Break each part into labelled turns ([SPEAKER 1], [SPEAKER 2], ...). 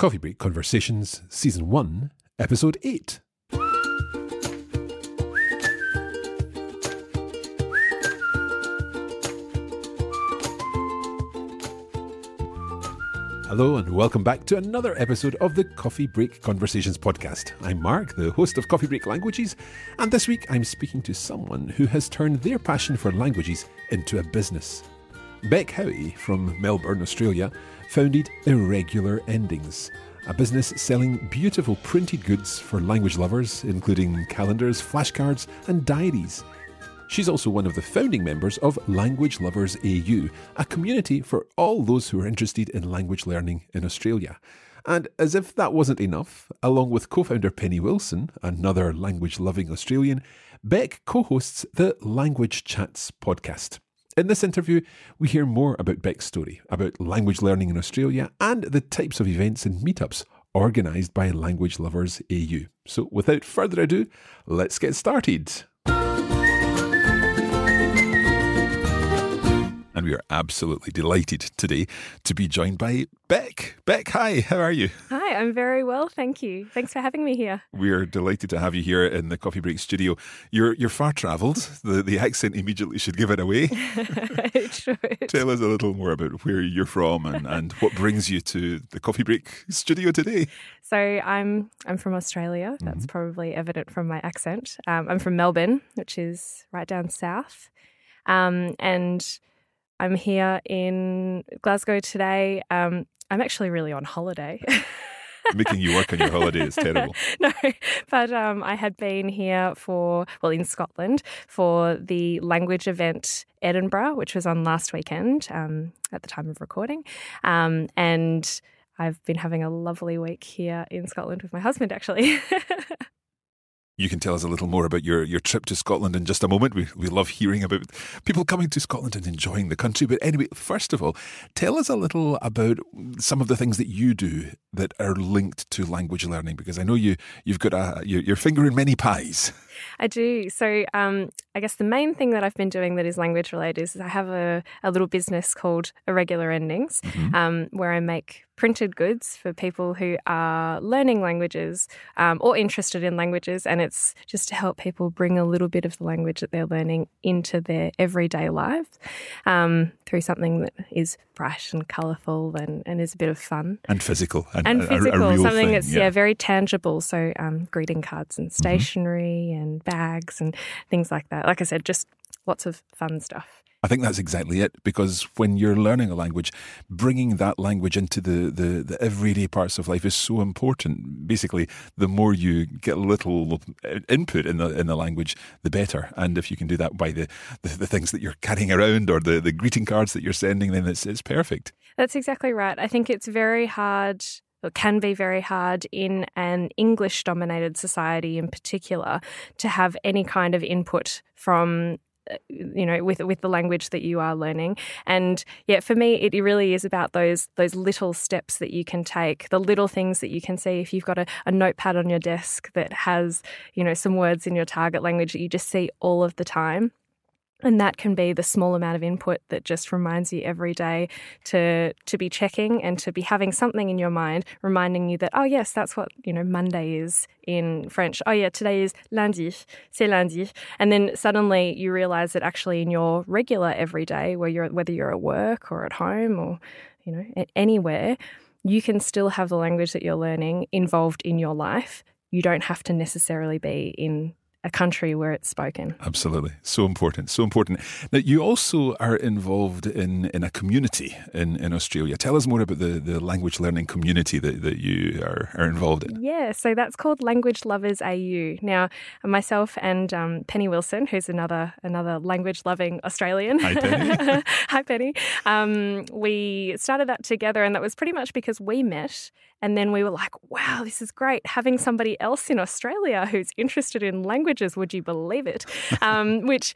[SPEAKER 1] Coffee Break Conversations, Season 1, Episode 8. Hello, and welcome back to another episode of the Coffee Break Conversations podcast. I'm Mark, the host of Coffee Break Languages, and this week I'm speaking to someone who has turned their passion for languages into a business. Beck Howie from Melbourne, Australia, founded Irregular Endings, a business selling beautiful printed goods for language lovers, including calendars, flashcards, and diaries. She's also one of the founding members of Language Lovers AU, a community for all those who are interested in language learning in Australia. And as if that wasn't enough, along with co founder Penny Wilson, another language loving Australian, Beck co hosts the Language Chats podcast. In this interview, we hear more about Beck's story, about language learning in Australia, and the types of events and meetups organised by Language Lovers AU. So, without further ado, let's get started. And we are absolutely delighted today to be joined by Beck. Beck, hi, how are you?
[SPEAKER 2] Hi, I'm very well, thank you. Thanks for having me here.
[SPEAKER 1] We're delighted to have you here in the Coffee Break studio. You're you're far travelled. The the accent immediately should give it away.
[SPEAKER 2] it should.
[SPEAKER 1] Tell us a little more about where you're from and, and what brings you to the Coffee Break studio today.
[SPEAKER 2] So I'm I'm from Australia. That's mm-hmm. probably evident from my accent. Um, I'm from Melbourne, which is right down south, um, and I'm here in Glasgow today. Um, I'm actually really on holiday.
[SPEAKER 1] Making you work on your holiday is terrible.
[SPEAKER 2] no, but um, I had been here for, well, in Scotland for the language event Edinburgh, which was on last weekend um, at the time of recording. Um, and I've been having a lovely week here in Scotland with my husband, actually.
[SPEAKER 1] You can tell us a little more about your, your trip to Scotland in just a moment. We, we love hearing about people coming to Scotland and enjoying the country. But anyway, first of all, tell us a little about some of the things that you do that are linked to language learning, because I know you, you've got a, your, your finger in many pies.
[SPEAKER 2] I do. So, um, I guess the main thing that I've been doing that is language related is I have a, a little business called Irregular Endings, mm-hmm. um, where I make printed goods for people who are learning languages um, or interested in languages. And it's just to help people bring a little bit of the language that they're learning into their everyday lives um, through something that is bright and colourful and, and is a bit of fun.
[SPEAKER 1] And physical.
[SPEAKER 2] And, and physical.
[SPEAKER 1] A, a
[SPEAKER 2] something
[SPEAKER 1] thing,
[SPEAKER 2] that's,
[SPEAKER 1] yeah.
[SPEAKER 2] yeah. very tangible. So um, greeting cards and mm-hmm. stationery mm-hmm. and bags and things like that. Like I said, just lots of fun stuff.
[SPEAKER 1] I think that's exactly it because when you're learning a language, bringing that language into the, the, the, everyday parts of life is so important. Basically, the more you get little input in the in the language, the better. And if you can do that by the, the, the things that you're carrying around or the, the greeting cards that you're sending, then it's, it's perfect.
[SPEAKER 2] That's exactly right. I think it's very hard it can be very hard in an English dominated society in particular to have any kind of input from you know with with the language that you are learning. And yeah for me it really is about those those little steps that you can take the little things that you can see. If you've got a, a notepad on your desk that has you know some words in your target language that you just see all of the time and that can be the small amount of input that just reminds you every day to to be checking and to be having something in your mind reminding you that oh yes that's what you know monday is in french. Oh yeah today is lundi. C'est lundi. And then suddenly you realize that actually in your regular everyday where you're whether you're at work or at home or you know anywhere you can still have the language that you're learning involved in your life. You don't have to necessarily be in a country where it's spoken.
[SPEAKER 1] Absolutely. So important. So important. Now, you also are involved in, in a community in, in Australia. Tell us more about the, the language learning community that, that you are, are involved in.
[SPEAKER 2] Yeah, so that's called Language Lovers AU. Now, myself and um, Penny Wilson, who's another another language loving Australian.
[SPEAKER 1] Hi, Penny.
[SPEAKER 2] Hi, Penny. Um, we started that together, and that was pretty much because we met and then we were like, wow, this is great. Having somebody else in Australia who's interested in languages, would you believe it? Um, which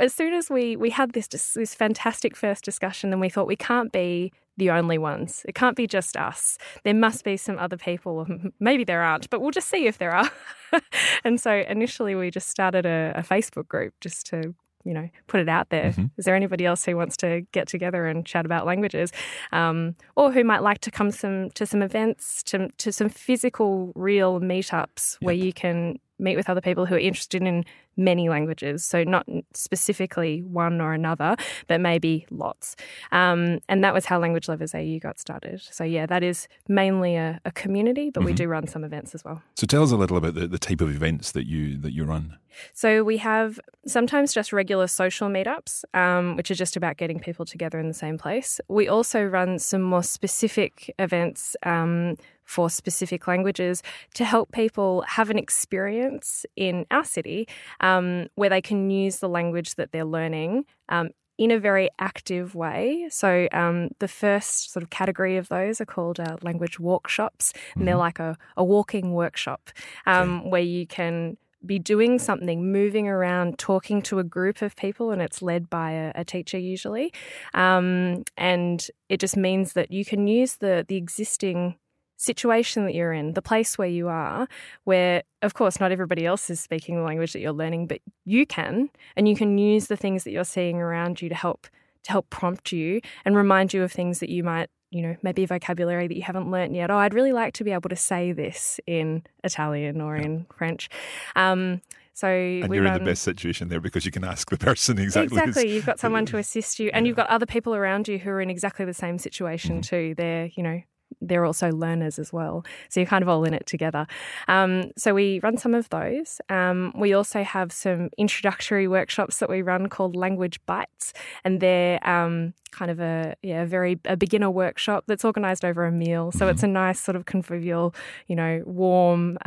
[SPEAKER 2] as soon as we we had this this fantastic first discussion, then we thought we can't be the only ones. It can't be just us. There must be some other people. Maybe there aren't, but we'll just see if there are. and so initially, we just started a, a Facebook group just to you know, put it out there.
[SPEAKER 1] Mhm.
[SPEAKER 2] Is there anybody else who wants to get together and chat about languages, um, or who might like to come some to some events, to to some physical, real meetups where you can meet with other people who are interested in many languages. So not specifically one or another, but maybe lots. Um, and that was how Language Lovers AU got started. So yeah, that is mainly a, a community, but we
[SPEAKER 1] Mhm.
[SPEAKER 2] do run some events as well.
[SPEAKER 1] So tell us a little about the, the type of events that you that you run.
[SPEAKER 2] So we have sometimes just regular social meetups, um, which are just about getting people together in the same place. We also run some more specific events um, for specific languages to help people have an experience in our city um, where they can use the language that they're learning. Um, in a very active way. So, um, the first sort of category of those are called uh, language workshops, and they're
[SPEAKER 1] Mhm.
[SPEAKER 2] like a, a walking workshop um, where you can be doing something, moving around, talking to a group of people, and it's led by a, a teacher usually. Um, and it just means that you can use the the existing situation that you're in, the place where you are, where of course not everybody else is speaking the language that you're learning, but you can, and you can use the things that you're seeing around you to help to help prompt you and remind you of things that you might you know, maybe vocabulary that you haven't learnt yet. Oh, I'd really like to be able to say this in Italian or in French. Um, so
[SPEAKER 1] And you're
[SPEAKER 2] run,
[SPEAKER 1] in the best situation there because you can ask the person exactly.
[SPEAKER 2] Exactly. You've got someone to assist you, and
[SPEAKER 1] Yeah.
[SPEAKER 2] you've got other people around you who are in exactly the same situation
[SPEAKER 1] Mhm.
[SPEAKER 2] too. They're, you know, they're also learners as well. So you're kind of all in it together. Um, so we run some of those. Um, we also have some introductory workshops that we run called Language Bites, and they're um, kind of a yeah a very a beginner workshop that's organised over a meal. So it's a nice sort of convivial, you know, warm.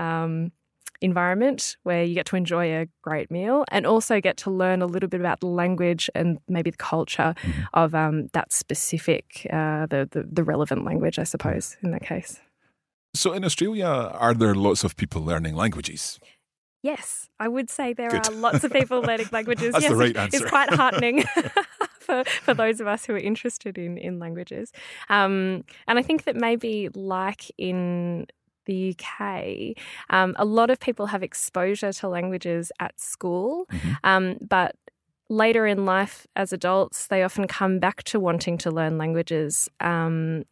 [SPEAKER 2] Environment where you get to enjoy a great meal and also get to learn a little bit about the language and maybe the culture
[SPEAKER 1] Mhm.
[SPEAKER 2] of um, that specific, uh, the, the the relevant language, I suppose, in that case.
[SPEAKER 1] So in Australia, are there lots of people learning languages?
[SPEAKER 2] Yes, I would say there
[SPEAKER 1] Good.
[SPEAKER 2] are lots of people learning languages.
[SPEAKER 1] That's
[SPEAKER 2] yes,
[SPEAKER 1] the right answer.
[SPEAKER 2] It's quite heartening for, for those of us who are interested in, in languages. Um, and I think that maybe, like in the UK, um, a lot of people have exposure to languages at school,
[SPEAKER 1] Mhm.
[SPEAKER 2] um, but later in life as adults, they often come back to wanting to learn languages. Um,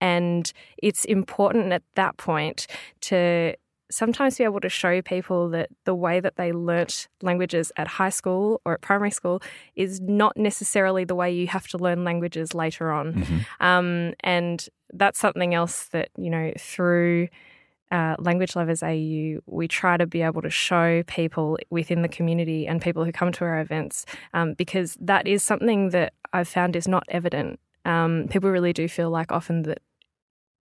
[SPEAKER 2] and it's important at that point to sometimes be able to show people that the way that they learnt languages at high school or at primary school is not necessarily the way you have to learn languages later on.
[SPEAKER 1] Mhm.
[SPEAKER 2] Um, and that's something else that, you know, through uh, Language Lovers AU, we try to be able to show people within the community and people who come to our events um, because that is something that I've found is not evident. Um, people really do feel like often that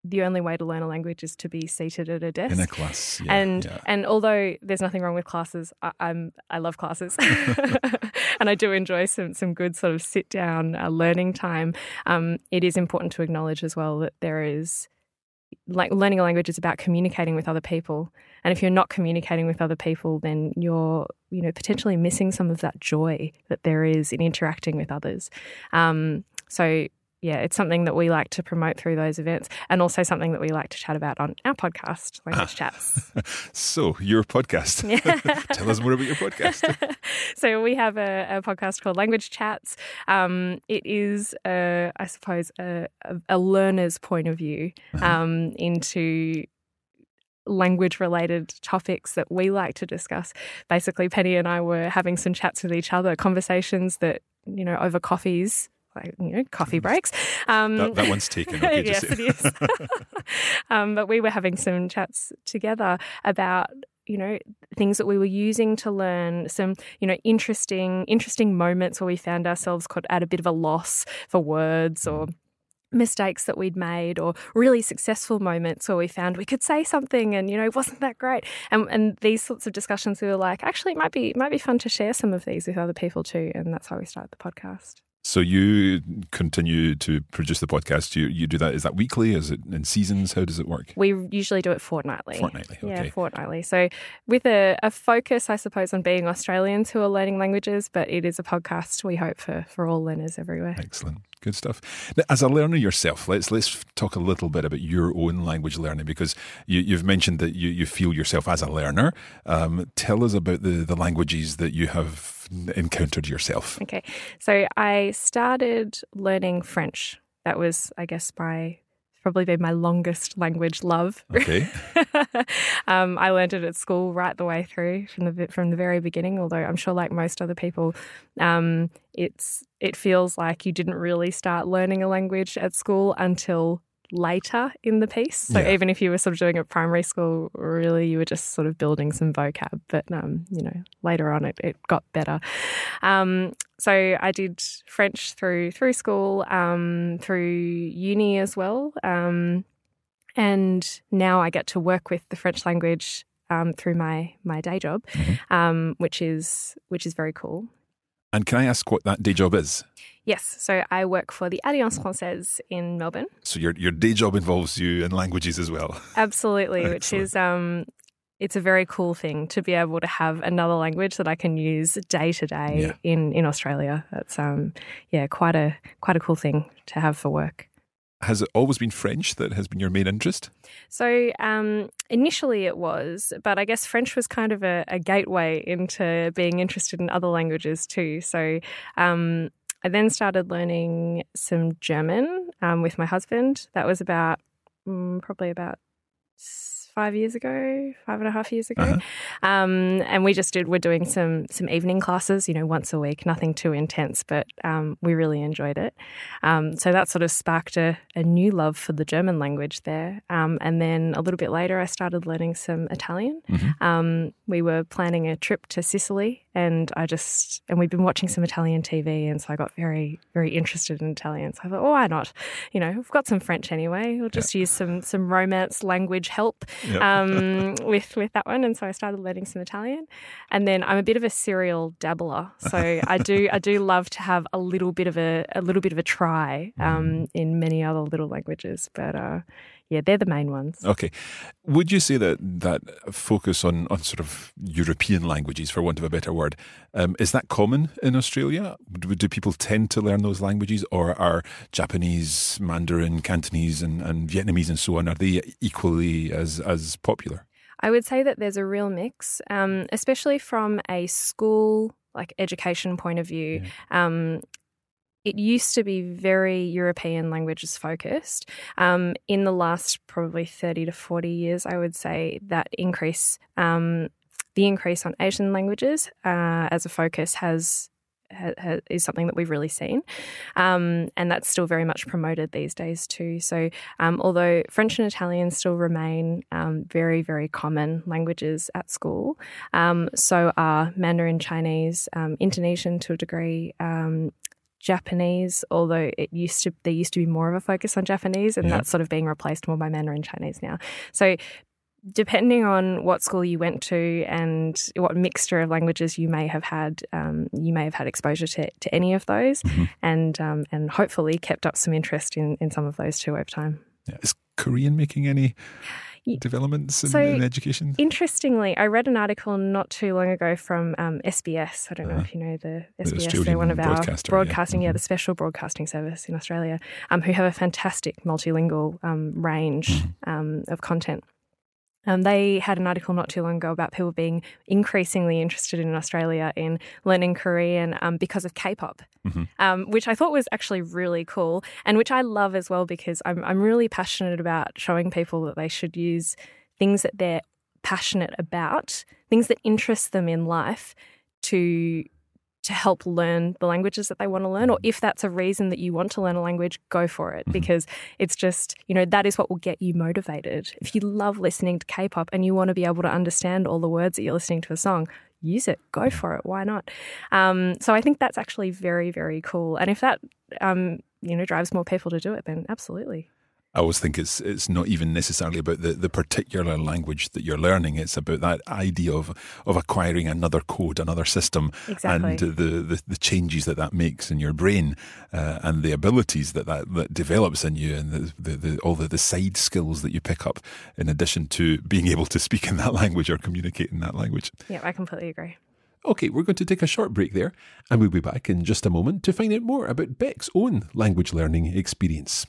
[SPEAKER 2] the only way to learn a language is to be seated at a desk.
[SPEAKER 1] In a class, yeah,
[SPEAKER 2] and
[SPEAKER 1] yeah.
[SPEAKER 2] and although there's nothing wrong with classes, I, I'm I love classes, and I do enjoy some some good sort of sit down uh, learning time. Um, it is important to acknowledge as well that there is like learning a language is about communicating with other people, and if you're not communicating with other people, then you're you know potentially missing some of that joy that there is in interacting with others. Um, so yeah, it's something that we like to promote through those events, and also something that we like to chat about on our podcast, Language Chats.
[SPEAKER 1] so your podcast.
[SPEAKER 2] Yeah.
[SPEAKER 1] Tell us more about your podcast.
[SPEAKER 2] so we have a, a podcast called Language Chats. Um, it is, uh, I suppose, a, a, a learner's point of view
[SPEAKER 1] Uh-huh.
[SPEAKER 2] um, into language related topics that we like to discuss. Basically, Penny and I were having some chats with each other, conversations that, you know, over coffees. Like, you know, coffee breaks. Um,
[SPEAKER 1] That, that one's taken. Okay,
[SPEAKER 2] yes, it is. um, but we were having some chats together about you know things that we were using to learn some you know interesting interesting moments where we found ourselves caught at a bit of a loss for words or mistakes that we'd made or really successful moments where we found we could say something and you know wasn't that great and and these sorts of discussions we were like actually it might be it might be fun to share some of these with other people too and that's how we started the podcast
[SPEAKER 1] So you continue to produce the podcast. You you do that. Is that weekly? Is it in seasons? How does it work?
[SPEAKER 2] We usually do it fortnightly.
[SPEAKER 1] Fortnightly,
[SPEAKER 2] Yeah, fortnightly. So with a, a focus, I suppose, on being Australians who are learning languages, but it is a podcast we hope for, for all learners everywhere.
[SPEAKER 1] Excellent. Good stuff. Now, as a learner yourself, let's let's talk a little bit about your own language learning because you, you've mentioned that you, you feel yourself as a learner. Um, tell us about the, the languages that you have encountered yourself?
[SPEAKER 2] Okay. So I started learning French. That was, I guess, my probably been my longest language love.
[SPEAKER 1] Okay.
[SPEAKER 2] um, I learned it at school right the way through from the from the very beginning. Although I'm sure, like most other people, um, it's it feels like you didn't really start learning a language at school until later in the piece. So yeah. even if you were sort of doing it at primary school, really you were just sort of building some vocab. But um, you know, later on it, it got better. Um, so I did French through through school, um, through uni as well. Um, and now I get to work with the French language um, through my my day job, mm-hmm. Um, which is which is very cool.
[SPEAKER 1] And can I ask what that day job is?
[SPEAKER 2] Yes. So I work for the Alliance Francaise in Melbourne.
[SPEAKER 1] So your your day job involves you in languages as well.
[SPEAKER 2] Absolutely, which is um it's a very cool thing to be able to have another language that I can use day to day in in Australia. That's um yeah, quite a quite a cool thing to have for work
[SPEAKER 1] has it always been French that has been your main interest?
[SPEAKER 2] So um, initially it was, but I guess French was kind of a, a gateway into being interested in other languages too. So um, I then started learning some German um, with my husband. That was about mm, probably about five years ago, five and a half years ago, uh-huh. um, and we just did. We're doing some some evening classes, you know, once a week. Nothing too intense, but um, we really enjoyed it. Um, so that sort of sparked a, a, new love for the German language there. Um, and then a little bit later, I started learning some Italian. Mm-hmm. Um, we were planning a trip to Sicily, and I just and we've been watching some Italian TV, and so I got very very interested in Italian. So I thought, oh, why not? You know, we've got some French anyway. We'll just yeah. use some some Romance language help yep. um, with with that one. And so I started learning some Italian, and then I'm a bit of a serial dabbler, so I do I do love to have a little bit of a a little bit of a try um, mm. in many other little languages, but. Uh, yeah, they're the main ones.
[SPEAKER 1] Okay. Would you say that that focus on, on sort of European languages, for want of a better word, um, is that common in Australia? Do, do, people tend to learn those languages, or are Japanese, Mandarin, Cantonese, and, and Vietnamese and so on, are they equally as, as popular?
[SPEAKER 2] I would say that there's a real mix, um, especially from a school like education point of view. Yeah. Um, it used to be very European languages focused. Um, in the last probably 30 to 40 years, I would say that increase, um, the increase on Asian languages uh, as a focus has is something that we've really seen. Um, and that's still very much promoted these days, too. So, um, although French and Italian still remain um, very, very common languages at school, um, so are Mandarin Chinese, um, Indonesian to a degree, um, Japanese, although it used to there used to be more of a focus on Japanese, and that's sort of being replaced more by Mandarin Chinese now. So depending on what school you went to and what mixture of languages you may have had, um, you may have had exposure to, to any of those, mm-hmm. and um, and hopefully kept up some interest in, in some of those too over time.
[SPEAKER 1] Yeah. Is Korean making any developments in, so, in, education?
[SPEAKER 2] Interestingly, I read an article not too long ago from um, SBS. I don't know uh, if you know the SBS. The they're one of our broadcasting, yeah. yeah. the mm-hmm. special broadcasting service in Australia, um, who have a fantastic multilingual um, range mm. of content. Um, they had an article not too long ago about people being increasingly interested in Australia in learning Korean um, because of K-pop, mm-hmm. um, which I thought was actually really cool, and which I love as well because I'm I'm really passionate about showing people that they should use things that they're passionate about, things that interest them in life, to to help learn the languages that they want to learn, or if that's a reason that you want to learn a language, go for it mm-hmm. because it's just, you know, that is what will get you motivated. If you love listening to K pop and you want to be able to understand all the words that you're listening to a song, use it, go for it. Why not? Um, so I think that's actually very, very cool. And if that, um, you know, drives more people to do it, then absolutely.
[SPEAKER 1] I always think it's it's not even necessarily about the, the particular language that you're learning. It's about that idea of of acquiring another code, another system,
[SPEAKER 2] exactly.
[SPEAKER 1] and the, the, the changes that that makes in your brain, uh, and the abilities that, that that develops in you, and the, the, the, all the, the side skills that you pick up in addition to being able to speak in that language or communicate in that language.
[SPEAKER 2] Yeah, I completely agree.
[SPEAKER 1] Okay, we're going to take a short break there, and we'll be back in just a moment to find out more about Beck's own language learning experience.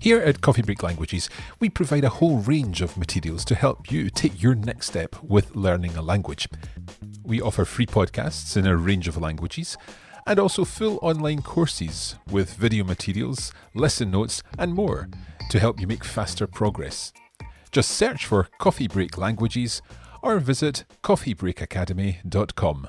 [SPEAKER 1] Here at Coffee Break Languages, we provide a whole range of materials to help you take your next step with learning a language. We offer free podcasts in a range of languages and also full online courses with video materials, lesson notes, and more to help you make faster progress. Just search for Coffee Break Languages or visit coffeebreakacademy.com.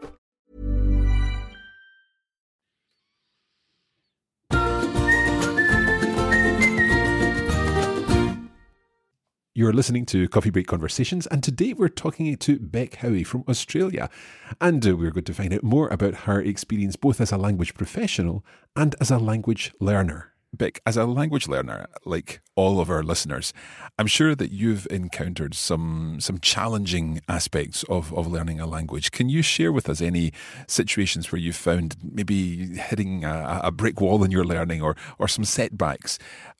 [SPEAKER 1] You're listening to Coffee Break Conversations, and today we're talking to Beck Howie from Australia. And uh, we're going to find out more about her experience both as a language professional and as a language learner. Beck, as a language learner, like all of our listeners, I'm sure that you've encountered some some challenging aspects of, of learning a language. Can you share with us any situations where you found maybe hitting a, a brick wall in your learning or or some setbacks,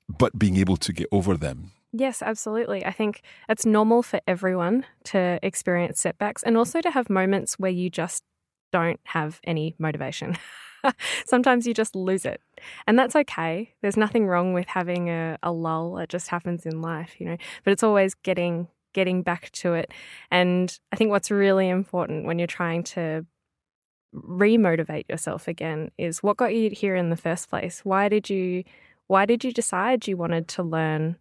[SPEAKER 1] but being able to get over them?
[SPEAKER 2] Yes, absolutely. I think it's normal for everyone to experience setbacks and also to have moments where you just don't have any motivation. Sometimes you just lose it. And that's okay. There's nothing wrong with having a, a lull. It just happens in life, you know. But it's always getting getting back to it. And I think what's really important when you're trying to remotivate yourself again is what got you here in the first place? Why did you why did you decide you wanted to learn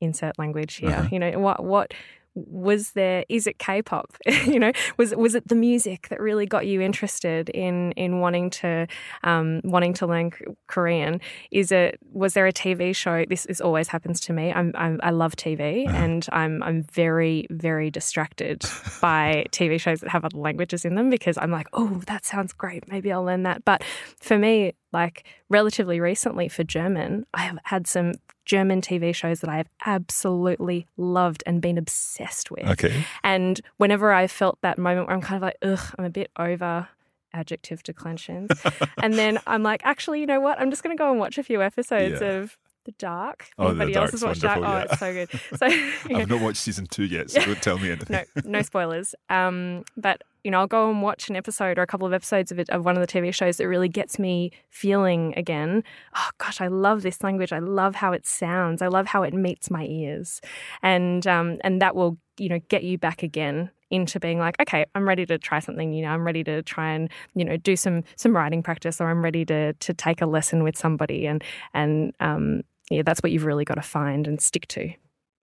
[SPEAKER 2] insert language here.
[SPEAKER 1] Uh-huh.
[SPEAKER 2] You know, what what was there is it K-pop? you know, was was it the music that really got you interested in in wanting to um, wanting to learn Korean? Is it was there a TV show? This this always happens to me. I'm, I'm I love TV
[SPEAKER 1] Uh-huh.
[SPEAKER 2] and I'm I'm very very distracted by TV shows that have other languages in them because I'm like, oh, that sounds great. Maybe I'll learn that. But for me, like relatively recently for German, I have had some German TV shows that I have absolutely loved and been obsessed with.
[SPEAKER 1] Okay.
[SPEAKER 2] And whenever I felt that moment where I'm kind of like, ugh, I'm a bit over adjective declensions. and then I'm like, actually, you know what? I'm just going to go and watch a few episodes
[SPEAKER 1] Yeah.
[SPEAKER 2] of The Dark.
[SPEAKER 1] Oh, The
[SPEAKER 2] Anybody else has watched that?
[SPEAKER 1] wonderful,
[SPEAKER 2] Oh, it's so good. So yeah.
[SPEAKER 1] I've not watched season two yet, so don't tell me anything.
[SPEAKER 2] no, no spoilers. Um, but you know, I'll go and watch an episode or a couple of episodes of it of one of the TV shows that really gets me feeling again. Oh gosh, I love this language. I love how it sounds. I love how it meets my ears, and um, and that will you know get you back again into being like, okay, I'm ready to try something you know I'm ready to try and you know do some some writing practice, or I'm ready to to take a lesson with somebody, and and um, yeah, that's what you've really got to find and stick to.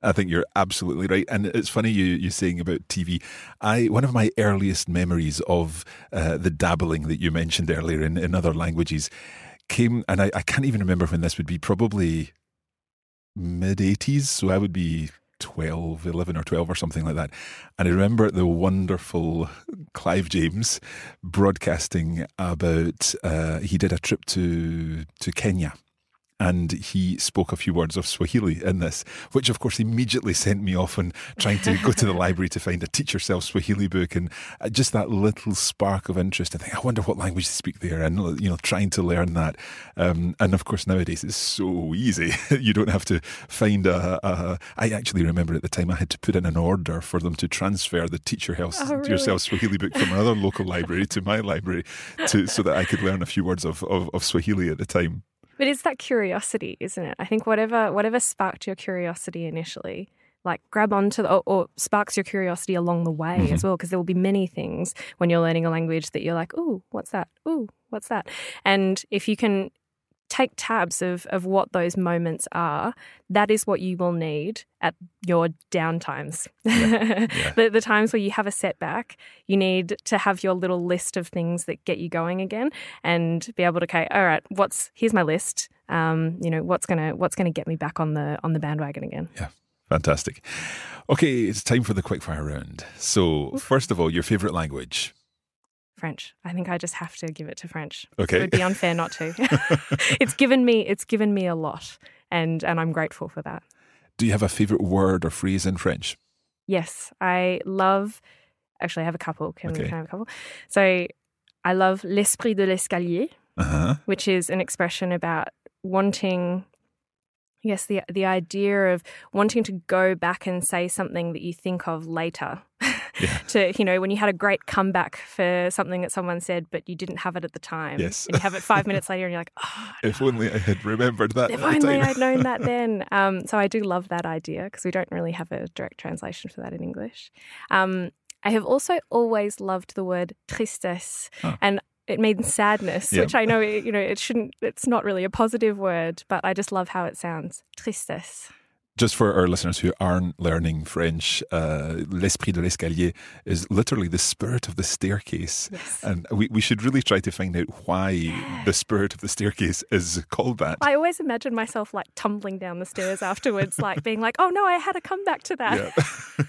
[SPEAKER 1] I think you're absolutely right, and it's funny you you saying about TV. I one of my earliest memories of uh, the dabbling that you mentioned earlier in, in other languages came, and I, I can't even remember when this would be. Probably mid '80s, so I would be 12, 11 or 12 or something like that. And I remember the wonderful Clive James broadcasting about uh, he did a trip to to Kenya and he spoke a few words of Swahili in this, which of course immediately sent me off and trying to go to the library to find a teach yourself Swahili book, and uh, just that little spark of interest. I think I wonder what language they speak there, and you know, trying to learn that. Um, and of course, nowadays it's so easy; you don't have to find a, a. I actually remember at the time I had to put in an order for them to transfer the teach health,
[SPEAKER 2] Oh, really?
[SPEAKER 1] yourself Swahili book from another local library to my library, to so that I could learn a few words of, of, of Swahili at the time.
[SPEAKER 2] But it's that curiosity, isn't it? I think whatever whatever sparked your curiosity initially, like grab onto the, or, or sparks your curiosity along the way
[SPEAKER 1] Mm-hmm.
[SPEAKER 2] as well, because there will be many things when you're learning a language that you're like, ooh, what's that? Ooh, what's that? And if you can take tabs of of what those moments are, that is what you will need at your down times. the, the times where you have a setback, you need to have your little list of things that get you going again and be able to okay, all right, what's here's my list. Um, you know, what's gonna what's gonna get me back on the on the bandwagon again.
[SPEAKER 1] Yeah, fantastic. Okay, it's time for the quickfire round. So, first of all, your favorite language.
[SPEAKER 2] French. I think I just have to give it to French.
[SPEAKER 1] Okay.
[SPEAKER 2] It would be unfair not to. it's given me it's given me a lot and and I'm grateful for that.
[SPEAKER 1] Do you have a favorite word or phrase in French?
[SPEAKER 2] Yes, I love actually I have a couple. Can,
[SPEAKER 1] Okay.
[SPEAKER 2] can I have a couple? So I love l'esprit de l'escalier,
[SPEAKER 1] Uh huh.
[SPEAKER 2] which is an expression about wanting yes, the the idea of wanting to go back and say something that you think of later. to you know when you had a great comeback for something that someone said but you didn't have it at the time
[SPEAKER 1] Yes.
[SPEAKER 2] and you have it five minutes later and you're like oh
[SPEAKER 1] If only I had remembered that.
[SPEAKER 2] if only
[SPEAKER 1] time.
[SPEAKER 2] I'd known that then. Um, so I do love that idea because we don't really have a direct translation for that in English. Um, I have also always loved the word tristesse, and it means sadness,
[SPEAKER 1] Yeah.
[SPEAKER 2] which I know you know it shouldn't. It's not really a positive word, but I just love how it sounds. Tristesse.
[SPEAKER 1] Just for our listeners who aren't learning French, uh, l'esprit de l'escalier is literally the spirit of the staircase.
[SPEAKER 2] Yes.
[SPEAKER 1] And we, we should really try to find out why the spirit of the staircase is called that.
[SPEAKER 2] I always imagine myself like tumbling down the stairs afterwards, like being like, "Oh no, I had to come back to that."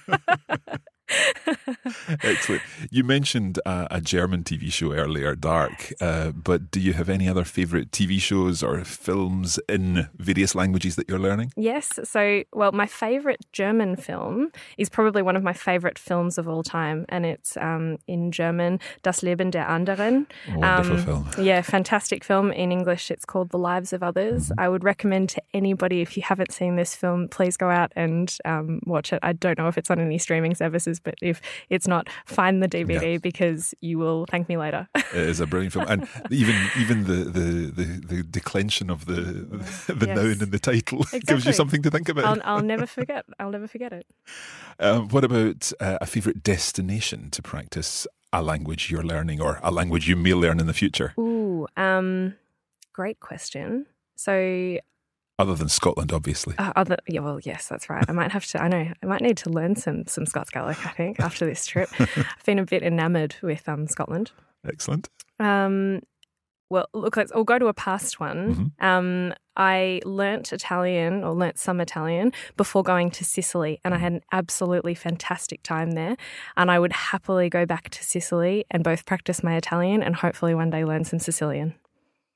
[SPEAKER 1] Yeah. Excellent. You mentioned uh, a German TV show earlier, Dark, uh, but do you have any other favourite TV shows or films in various languages that you're learning?
[SPEAKER 2] Yes. So, well, my favorite German film is probably one of my favorite films of all time, and it's um, in German, Das Leben der Anderen.
[SPEAKER 1] Wonderful
[SPEAKER 2] Um,
[SPEAKER 1] film.
[SPEAKER 2] Yeah, fantastic film. In English, it's called The Lives of Others.
[SPEAKER 1] Mm-hmm.
[SPEAKER 2] I would recommend to anybody, if you haven't seen this film, please go out and um, watch it. I don't know if it's on any streaming services, but if it's not, find the DVD because you will thank me later.
[SPEAKER 1] It is a brilliant film, and even even the the, the, the declension of the the
[SPEAKER 2] Yes.
[SPEAKER 1] noun in the title gives you something to think about.
[SPEAKER 2] I'll, I'll never forget. I'll never forget it.
[SPEAKER 1] Um, what about uh, a favourite destination to practice a language you're learning, or a language you may learn in the future,
[SPEAKER 2] Ooh, um, great question. So
[SPEAKER 1] other than Scotland, obviously?
[SPEAKER 2] Uh, other, yeah, well, yes, that's right. I might have to. I know. I might need to learn some some Scots Gaelic. I think after this trip, I've been a bit enamoured with um, Scotland.
[SPEAKER 1] Excellent.
[SPEAKER 2] Um, well, look, let's. I'll go to a past one. Um, I learnt Italian or learnt some Italian before going to Sicily, and I had an absolutely fantastic time there. And I would happily go back to Sicily and both practice my Italian and hopefully one day learn some Sicilian.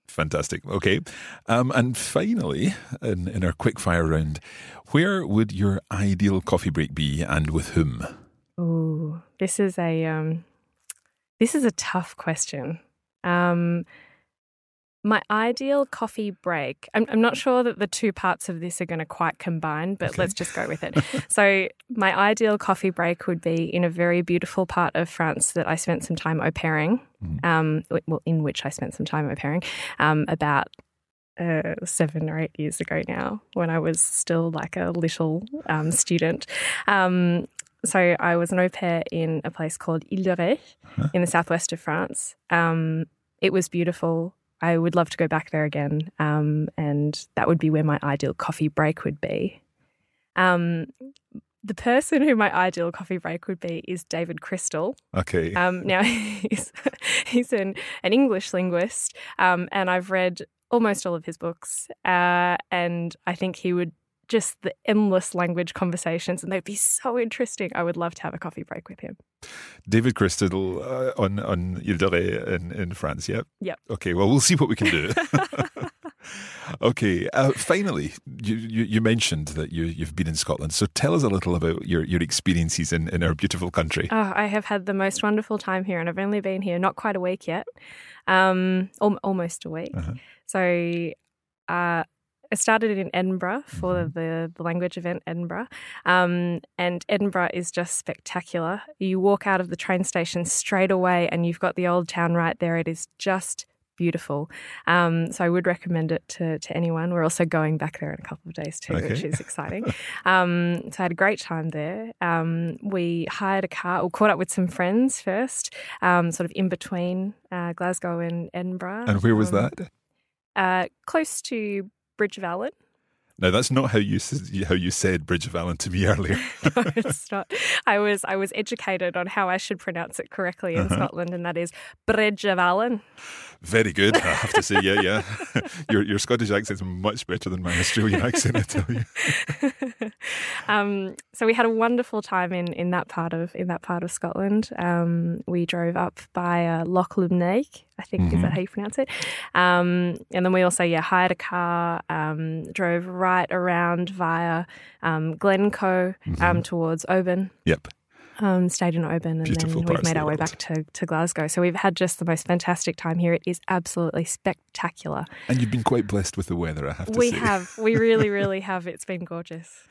[SPEAKER 1] Fantastic. Okay. Um, and finally, in, in our quick fire round, where would your ideal coffee break be and with whom?
[SPEAKER 2] Oh, this is a um, this is a tough question. Um, my ideal coffee break. I'm, I'm not sure that the two parts of this are going to quite combine, but let's just go with it. so, my ideal coffee break would be in a very beautiful part of France that I spent some time au pairing, um, well, in which I spent some time au pairing, um, about uh, seven or eight years ago now, when I was still like a little um, student. Um, so I was an au pair in a place called Ile de Ré in the southwest of France. Um, it was beautiful. I would love to go back there again, um, and that would be where my ideal coffee break would be. Um, the person who my ideal coffee break would be is David Crystal.
[SPEAKER 1] Okay.
[SPEAKER 2] Um, now he's he's an, an English linguist, um, and I've read almost all of his books, uh, and I think he would just the endless language conversations, and they'd be so interesting. I would love to have a coffee break with him.
[SPEAKER 1] David Crystal uh, on on Ile de Ré in, in France. Yep.
[SPEAKER 2] Yep.
[SPEAKER 1] Okay. Well, we'll see what we can do. okay. Uh, finally, you, you you mentioned that you you've been in Scotland. So tell us a little about your your experiences in in our beautiful country.
[SPEAKER 2] Oh, I have had the most wonderful time here, and I've only been here not quite a week yet, um, al- almost a week.
[SPEAKER 1] Uh-huh.
[SPEAKER 2] So uh, I started in Edinburgh for
[SPEAKER 1] Mm-hmm.
[SPEAKER 2] the, the language event Edinburgh, um, and Edinburgh is just spectacular. You walk out of the train station straight away, and you've got the old town right there. It is just beautiful. Um, so I would recommend it to, to anyone. We're also going back there in a couple of days too, which is exciting. um, so I had a great time there. Um, we hired a car, or caught up with some friends first, um, sort of in between uh, Glasgow and Edinburgh.
[SPEAKER 1] And where was
[SPEAKER 2] Um,
[SPEAKER 1] that?
[SPEAKER 2] Uh, close to Bridge of Allan.
[SPEAKER 1] Now that's not how you how you said Bridge of Allan to me earlier.
[SPEAKER 2] no, it's not. I was I was educated on how I should pronounce it correctly in
[SPEAKER 1] Uh-huh.
[SPEAKER 2] Scotland, and that is Bridge of Allan.
[SPEAKER 1] Very good, I have to say. Yeah, yeah. your your Scottish accent is much better than my Australian accent, I tell you.
[SPEAKER 2] um, so we had a wonderful time in, in that part of in that part of Scotland. Um, we drove up by uh, Loch Lubnaig, I think mm-hmm. is that mm-hmm. how you pronounce it. Um, and then we also yeah hired a car, um, drove right around via um, Glencoe um, mm-hmm. towards Oban.
[SPEAKER 1] Yep
[SPEAKER 2] um, stayed in Oban, and Beautiful then we've made our way back to, to Glasgow. So we've had just the most fantastic time here. It is absolutely spectacular.
[SPEAKER 1] And you've been quite blessed with the weather, I have to
[SPEAKER 2] we
[SPEAKER 1] say.
[SPEAKER 2] We have. We really, really have. It's been gorgeous.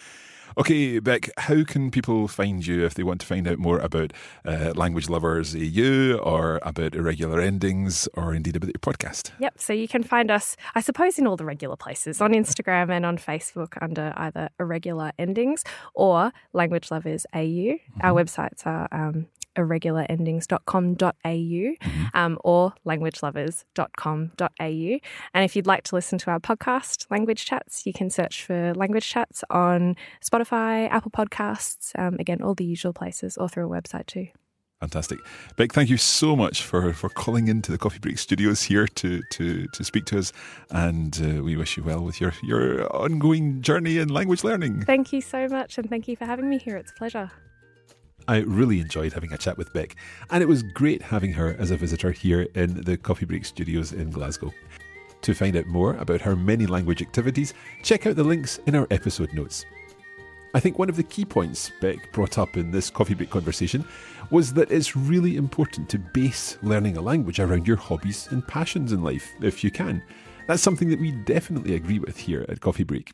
[SPEAKER 1] Okay, Beck, how can people find you if they want to find out more about uh, Language Lovers AU or about irregular endings or indeed about your podcast?
[SPEAKER 2] Yep, so you can find us, I suppose, in all the regular places on Instagram and on Facebook under either Irregular Endings or Language Lovers AU. Mm-hmm. Our websites are um, irregularendings.com.au mm-hmm. um, or languagelovers.com.au. And if you'd like to listen to our podcast, Language Chats, you can search for Language Chats on Spotify, Apple Podcasts, um, again, all the usual places, or through a website too.
[SPEAKER 1] Fantastic. Beck, thank you so much for, for calling into the Coffee Break studios here to, to, to speak to us. And uh, we wish you well with your, your ongoing journey in language learning.
[SPEAKER 2] Thank you so much. And thank you for having me here. It's a pleasure.
[SPEAKER 1] I really enjoyed having a chat with Beck, and it was great having her as a visitor here in the Coffee Break studios in Glasgow. To find out more about her many language activities, check out the links in our episode notes. I think one of the key points Beck brought up in this coffee break conversation was that it's really important to base learning a language around your hobbies and passions in life, if you can. That's something that we definitely agree with here at Coffee Break.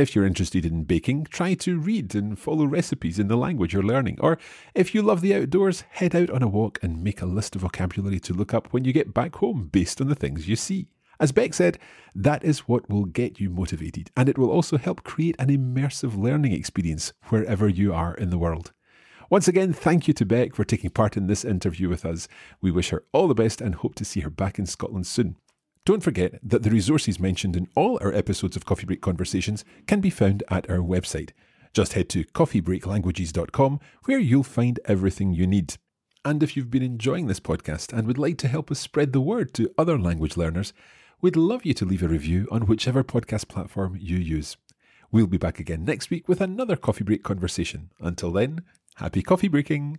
[SPEAKER 1] If you're interested in baking, try to read and follow recipes in the language you're learning. Or if you love the outdoors, head out on a walk and make a list of vocabulary to look up when you get back home based on the things you see. As Beck said, that is what will get you motivated, and it will also help create an immersive learning experience wherever you are in the world. Once again, thank you to Beck for taking part in this interview with us. We wish her all the best and hope to see her back in Scotland soon. Don't forget that the resources mentioned in all our episodes of Coffee Break Conversations can be found at our website. Just head to coffeebreaklanguages.com where you'll find everything you need. And if you've been enjoying this podcast and would like to help us spread the word to other language learners, we'd love you to leave a review on whichever podcast platform you use. We'll be back again next week with another coffee break conversation. Until then, happy coffee breaking!